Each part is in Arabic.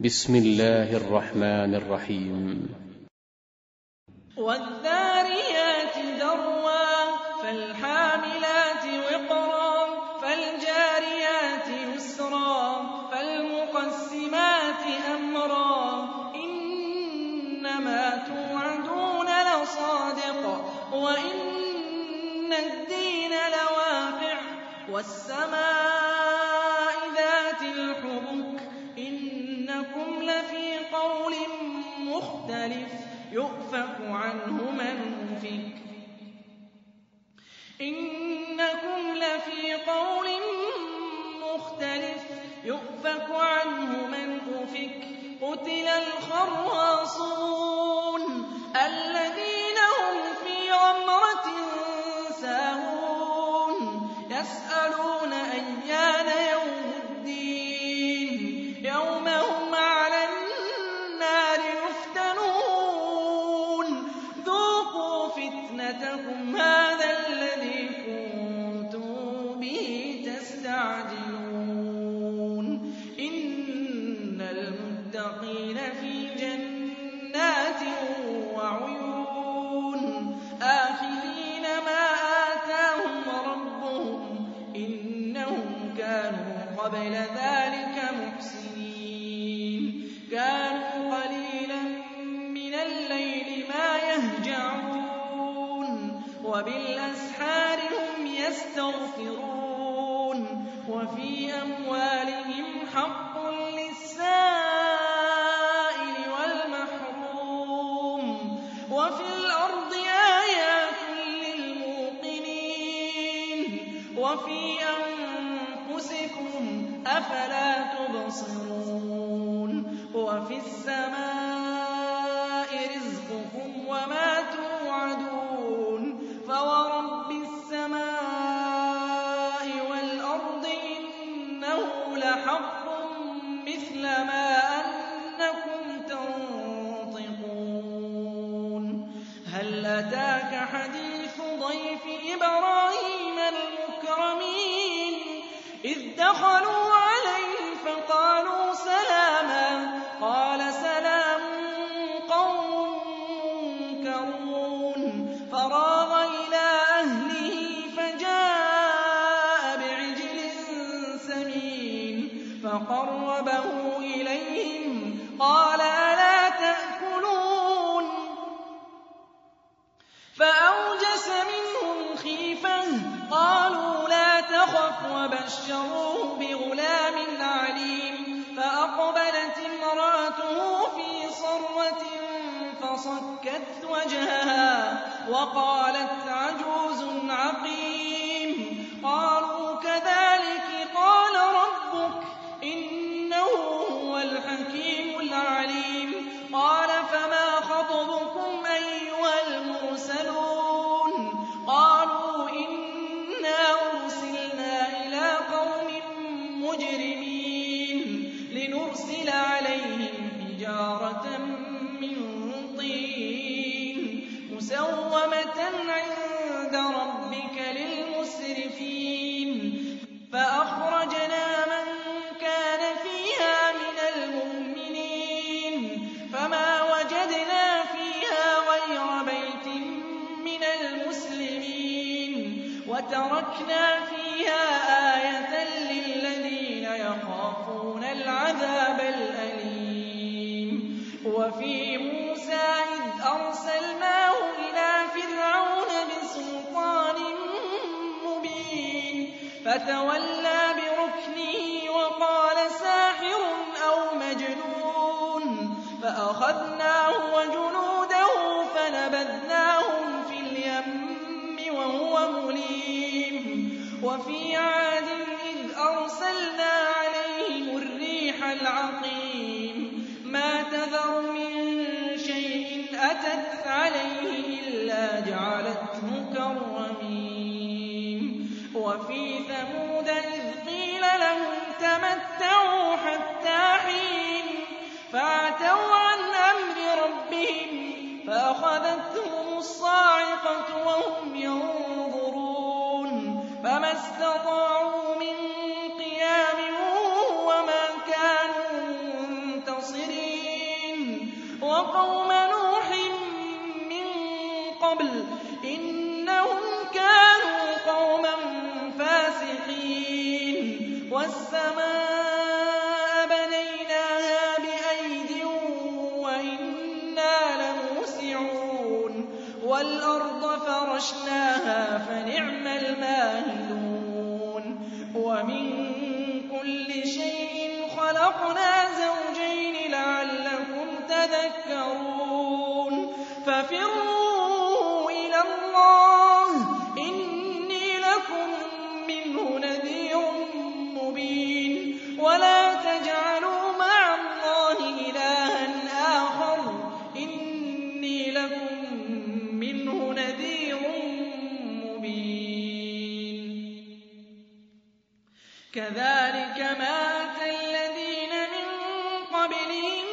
بسم الله الرحمن الرحيم. والذاريات ذروا فالحاملات إنكم لفي قول مختلف. يؤفك عنه من أفك. قتل الخراصون. الذين هم في غمرة ساهون. قبل ذلك محسنين. كانوا قليلا من الليل ما يهجعون وبالأسحار هم يستغفرون وفي أموالهم حق للسائل والمحروم وفي الأرض آيات للموقنين وفي أنفسكم أفلا تبصرون وفي السماء رزقكم وما توعدون فورب السماء والأرض إنه لحق مثل ما أنكم تنطقون هل أتاك حديث ضيف إبراهيم المكرمين إذ دخلوا فقربه إليهم قال ألا تأكلون؟ فأوجس منهم خيفة قالوا لا تخف وبشروه بغلام عليم فأقبلت امرأته في صرة فصكت وجهها وقالت عجوز عقيم وتركنا فيها آية للذين يخافون العذاب الأليم. وفي موسى إذ أرسلناه إلى فرعون بسلطان مبين. فتولى بركنه وقال ساحر أو مجنون. فأخذناه وجنوده فنبذناهم مليم وفي عاد إذ أرسلنا عليهم الريح العقيم. ما تذر من شيء أتت عليه إلا جعلته كالرميم. وفي ثمود إذ قيل لهم تمتعوا حتى حين فعتوا وَقَوْمَ نُوحٍ مِّن قَبْلُ ۖ إِنَّهُمْ كَانُوا قَوْمًا فَاسِقِينَ. وَالسَّمَاءَ بَنَيْنَاهَا بِأَيْدٍ وَإِنَّا لَمُوسِعُونَ. وَالْأَرْضَ فَرَشْنَاهَا فَنِعْمَ الْمَاهِدُونَ كَذَٰلِكَ مَا أَتَى الَّذِينَ مِن قَبْلِهِم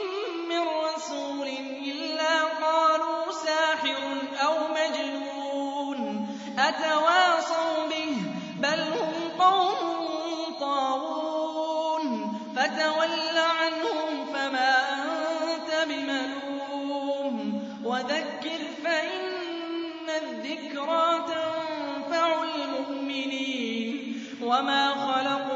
مِّن رَّسُولٍ إِلَّا قَالُوا سَاحِرٌ أَوْ مَجْنُونٌ أَتَوَاصَوْا بِهِ ۚ بَلْ هُمْ قَوْمٌ طَاغُونَ فَتَوَلَّ عَنْهُمْ فَمَا أَنتَ بِمَلُومٍ وَذَكِّرْ فَإِنَّ الذِّكْرَىٰ تَنفَعُ الْمُؤْمِنِينَ وَمَا خَلَقْتُ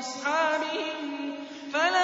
أصحابهم فلا